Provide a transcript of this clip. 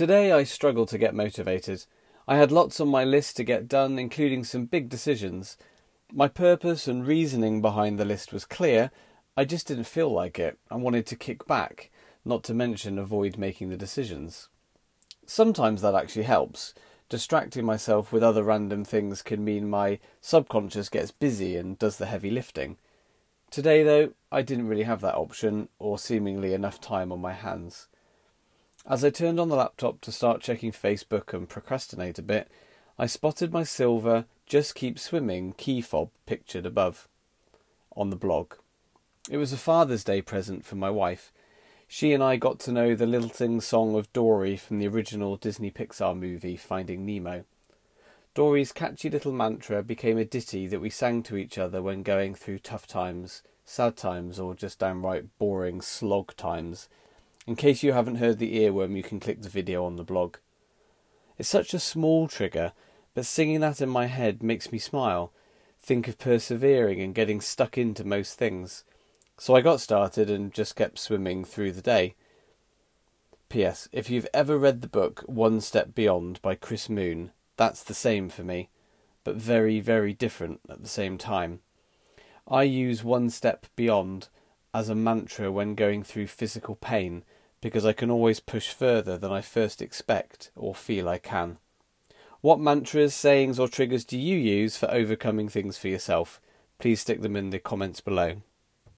Today I struggled to get motivated. I had lots on my list to get done, including some big decisions. My purpose and reasoning behind the list was clear. I just didn't feel like it. I wanted to kick back, not to mention avoid making the decisions. Sometimes that actually helps. Distracting myself with other random things can mean my subconscious gets busy and does the heavy lifting. Today, though, I didn't really have that option or seemingly enough time on my hands. As I turned on the laptop to start checking Facebook and procrastinate a bit, I spotted my silver Just Keep Swimming key fob pictured above on the blog. It was a Father's Day present from my wife. She and I got to know the lilting song of Dory from the original Disney Pixar movie Finding Nemo. Dory's catchy little mantra became a ditty that we sang to each other when going through tough times, sad times, or just downright boring slog times in case you haven't heard the earworm, you can click the video on the blog. It's such a small trigger, but singing that in my head makes me smile, think of persevering and getting stuck into most things. So I got started and just kept swimming through the day. P.S. If you've ever read the book One Step Beyond by Chris Moon, that's the same for me, but very, very different at the same time. I use One Step Beyond as a mantra when going through physical pain because I can always push further than I first expect or feel I can. What mantras, sayings, or triggers do you use for overcoming things for yourself? Please stick them in the comments below.